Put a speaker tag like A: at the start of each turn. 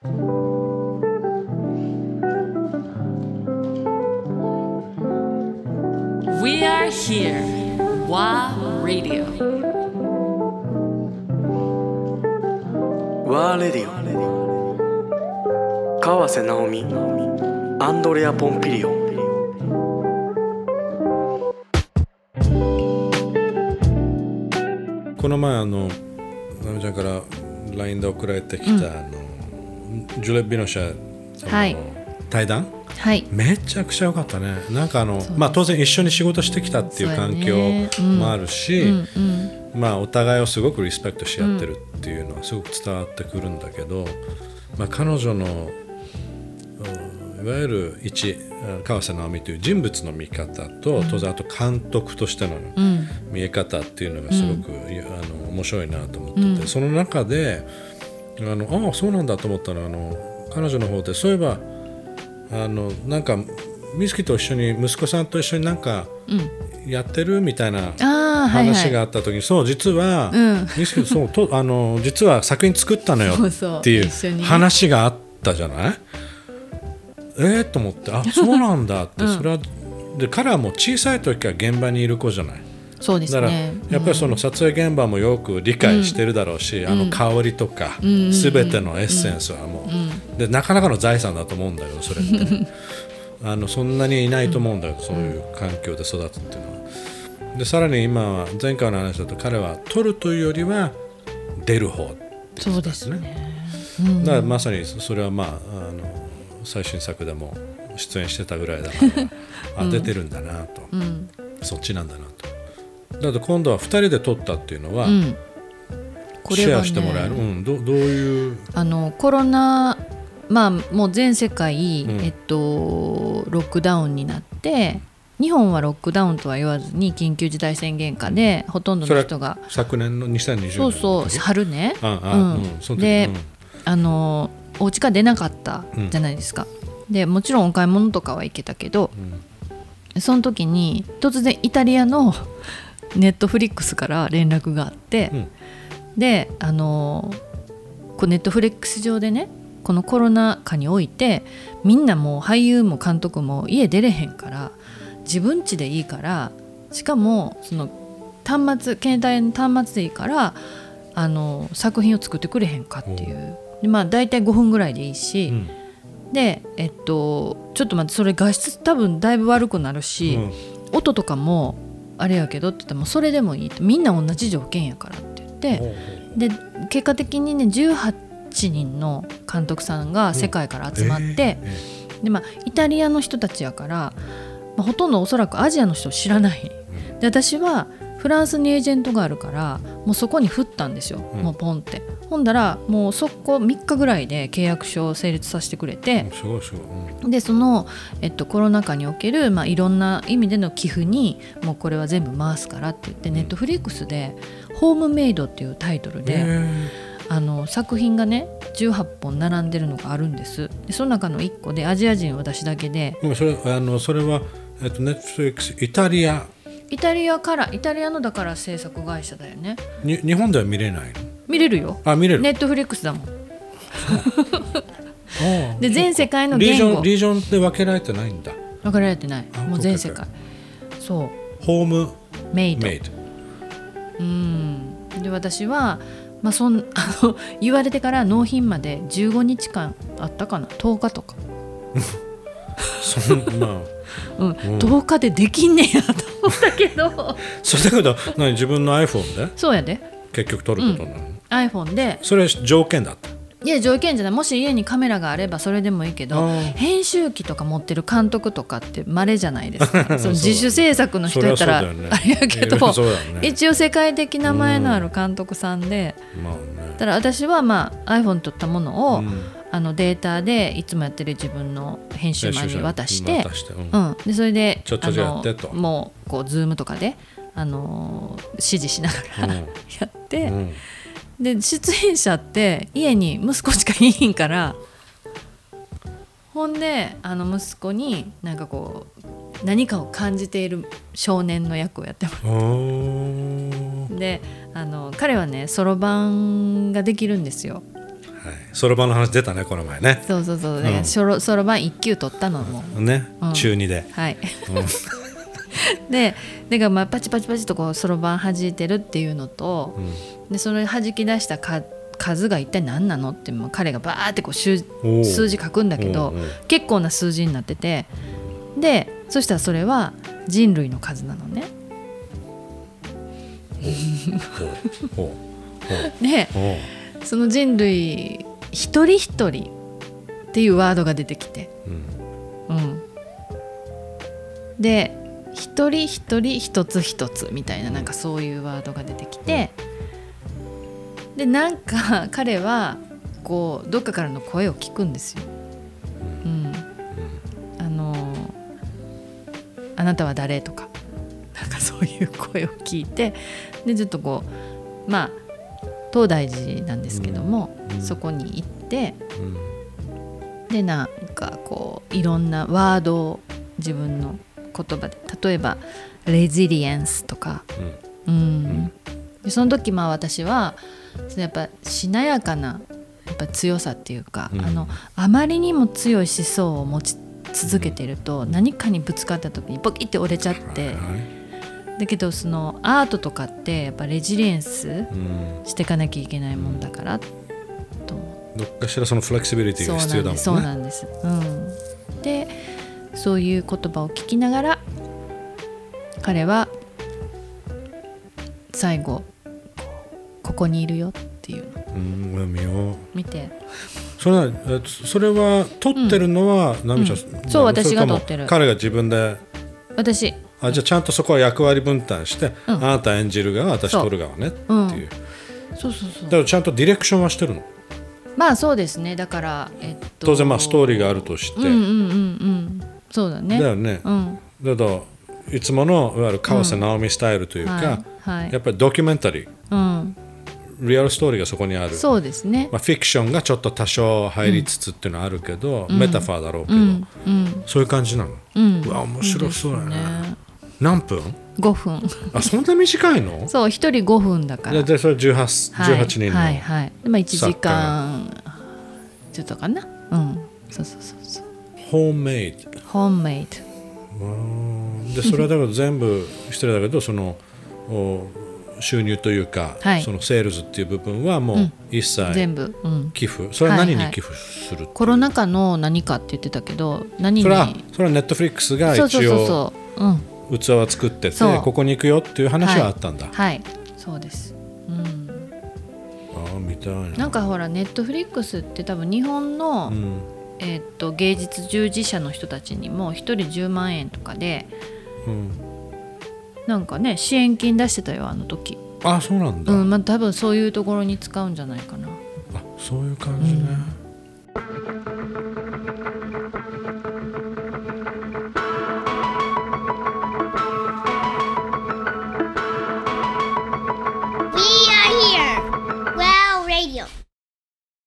A: We are here. WA Radio.
B: ワーレディオ川瀬直美アンドレア・ポンピリオン
C: この前あのナミちゃんから LINE で送られてきた、あのジュレビノシ
D: はい。
C: 対談、
D: はい。
C: めちゃくちゃ良かったね。なんかあの、まあ、当然一緒に仕事してきたっていう環境もあるし、
D: うんうん。
C: まあ、お互いをすごくリスペクトし合ってるっていうのはすごく伝わってくるんだけど、まあ、彼女のうんいわゆる一あ川瀬直美という人物の見方と、当然あと監督としての
D: うん。
C: 見え方っていうのがすごく、あの面白いなと思ってて、その中であのああそうなんだと思ったの。はあの彼女の方でそういえばあのなんか美月と一緒に息子さんと一緒になんかやってるみたいな話が
D: は
C: あった時に、そう実は、
D: うん。
C: 美月そうとあの実は作品作ったのよっていう話があったじゃない？えー、と思ってあそうなんだって、それはで彼はもう小さい時から現場にいる子じゃない
D: い？そうです
C: だから
D: ね
C: やっぱりその撮影現場もよく理解してるだろうし、あの香りとか、
D: ん。
C: すべてのエッセンスはもう、でなかなかの財産だと思うんだけどそれってね。あのそんなにいないと思うんだけど、そういう環境で育つっていうのは。でさらに今は前回の話だと彼は撮るというよりは出る方って言ってたんですね。だからまさにそれはまああの最新作でも出演してたぐらいだから、あ出てるんだなと、
D: うん。
C: そっちなんだなとだって今度は2人で撮ったっていうのは、
D: うん。こ
C: シェア
D: れはね
C: してもらえる、うん、どどういう？
D: あのコロナまあもう全世界、
C: うん。
D: えっとロックダウンになって日本はロックダウンとは言わずに緊急事態宣言下でほとんどの人が
C: 昨年の2020年
D: そうそう春ね。で
C: うん。
D: あのお家から出なかったじゃないですか、でもちろんお買い物とかは行けたけど、その時に突然イタリアのネットフリックスから連絡があって、
C: うん。
D: であのこうネットフリックス上でねこのコロナ禍においてみんなもう俳優も監督も家出れへんから自分家でいいからしかもその端末携帯の端末でいいからあの作品を作ってくれへんかっていう。でまあ大体5分ぐらいでいいし、
C: うん。
D: でえっとちょっと待ってそれ画質多分だいぶ悪くなるし、
C: うん。
D: 音とかもあれやけどって言ってもそれでもいいってみんな同じ条件やからって言って、で結果的にね18人の監督さんが世界から集まって、
C: ええ
D: でまあ、イタリアの人たちやから、まあ、ほとんどおそらくアジアの人を知らない。で私はフランスにエージェントがあるからもうそこに振ったんですよ、
C: うん。
D: もうポンって。ほんだらもうそこ3日ぐらいで契約書を成立させてくれて。でその、えっと、コロナ禍における、まあ、いろんな意味での寄付にもうこれは全部回すからって言って、ネットフリックスで「ホームメイド」っていうタイトルで、
C: え
D: あの作品がね18本並んでるのがあるんです。でその中の1個でアジア人私だけで
C: えでもそれあのそれはえっとネットフリックスイタリア
D: イタリアからイタリアのだから制作会社だよね。
C: に日本では見れない
D: 見れるよ。
C: のあ見れる、
D: ネットフリックスだもん。で全世界の
C: リージ
D: 言語。
C: ョンリージョンで分けられてないんだ。
D: 分かられてない。
C: あ
D: もう全世界。そ
C: ホーム
D: うメイド。
C: メイド。
D: うん。で私は、まあ、そん あの言われてから納品まで15日間あったかな。10日とか、
C: そんまあ
D: うん。10日でできんねやと思ったけど。
C: それだけど何自分の iPhone で？
D: そうやで。
C: 結局撮ることになるの、
D: iPhone で。
C: それ条件だった？
D: いや条件じゃない。もし家にカメラがあればそれでもいいけど編集機とか持ってる監督とかって稀じゃないですか。その自主制作の人やったらあれやけど、
C: ね。
D: 一応世界的名前のある監督さんで、
C: まあね。
D: だから私はまあ iPhone 撮ったものを、
C: うん
D: あのデータでいつもやってる自分の編集マンに渡して
C: 渡してうん。
D: うん、でそれで
C: ちょっとじゃあやってと。
D: もうこう Zoom とかで、あのー指示しながら、
C: うん。
D: やって、
C: うん。
D: で出演者って家に息子しかいいんからほんであの息子になんかこう何かを感じている少年の役をやってますであの彼はねそろばんができるんですよ
C: そろばんの話出たねこの前ね。
D: そうそうそう。ね
C: うん。
D: そろそろばん1級取ったのも
C: ね、
D: うん。
C: 中2で、
D: はい。でだからまあパチパチパチとこうそろばん弾いてるっていうのと、でその弾き出したか数が一体何なのってもう彼がバーってこう数字書くんだけど結構な数字になってて。でそしたらそれは人類の数なのね。
C: ほう。ほ
D: で
C: う。ほ
D: その人類一人一人っていうワードが出てきて、
C: う、ん。
D: うん、で一人一人一つ一つみたいななんかそういうワードが出てきて。でなんか彼はこうどっかからの声を聞くんですよ。うん、あのあなたは誰?」とか。なんかそういう声を聞いて。でちょっとこうまあ東大寺なんですけども、
C: うん
D: そこに行って
C: うん。
D: でなんかこういろんなワードを自分の言葉で例えば「レジリエンス」とか、うん。でその時まあ私はやっぱしなやかなやっぱ強さっていうか、
C: うん。
D: あのあまりにも強い思想を持ち続けてると何かにぶつかった時にポキって折れちゃってだけどそのアートとかってやっぱレジリエンス
C: うん。
D: していかなきゃいけないもんだからと
C: どっかしらそのフレキシビリティが必要だもんね。
D: そうなんです。そうなん。でそういう言葉を聞きながら彼は最後ここにいるよっていうの。を
C: うん俺見よう。
D: 見て。
C: それはえそれは撮ってるのはナミちゃん、
D: そう私が撮ってる。
C: 彼が自分で。
D: 私
C: あじゃあちゃんとそこは役割分担して、
D: うん。
C: あなた演じる側私撮る側ねっていう、
D: う。ん。
C: だ
D: そうそうそう。
C: からちゃんとディレクションはしてるの？
D: まあそうですね。だからえっと。
C: 当然まあストーリーがあるとして、
D: うんうんうんうんそうだね。
C: だよね、
D: うん。
C: だけどいつものいわゆる川瀬直美スタイルというか、
D: はいはい。
C: やっぱりドキュメンタリー。
D: うん。
C: リアルストーリーがそこにある。
D: そうですね。
C: まあ、フィクションがちょっと多少入りつつっていうのはあるけど、メタファーだろうけど、
D: うん。うん。
C: そういう感じなの、
D: うん。
C: うわ面白そうだね。
D: ね
C: 何分
D: ？5分。
C: あそんな短いの？
D: そう一人5分だから。
C: ででそれ 18,
D: はい。
C: 18人の、
D: はいはい。でまあ1時間ちょっとかな？うん。そうそうそうそう。
C: ホームメイド。
D: ホームメイド。
C: でそれはだから全部失礼だけどそのお収入というか、
D: はい。
C: そのセールスっていう部分はもう一切
D: 全部、うん、
C: 寄付、それは何
D: はいはい。
C: に寄付するっていう？
D: コロナ禍の何かって言ってたけど何に
C: それはそれはネットフリックスが
D: そうそう
C: 一応
D: そうそう。うん
C: 器は作っててここに行くよっていう話はあったんだ、
D: はい。そうです。うん。
C: ああ見たいな。
D: なんかほらネットフリックスって多分日本の、
C: うん。
D: えーっと芸術従事者の人たちにも1人10万円とかで
C: うん、
D: なんかね支援金出してたよあの時。
C: あそうなんだ、
D: うんまあ多分そういうところに使うんじゃないかな。
C: あそういう感じね、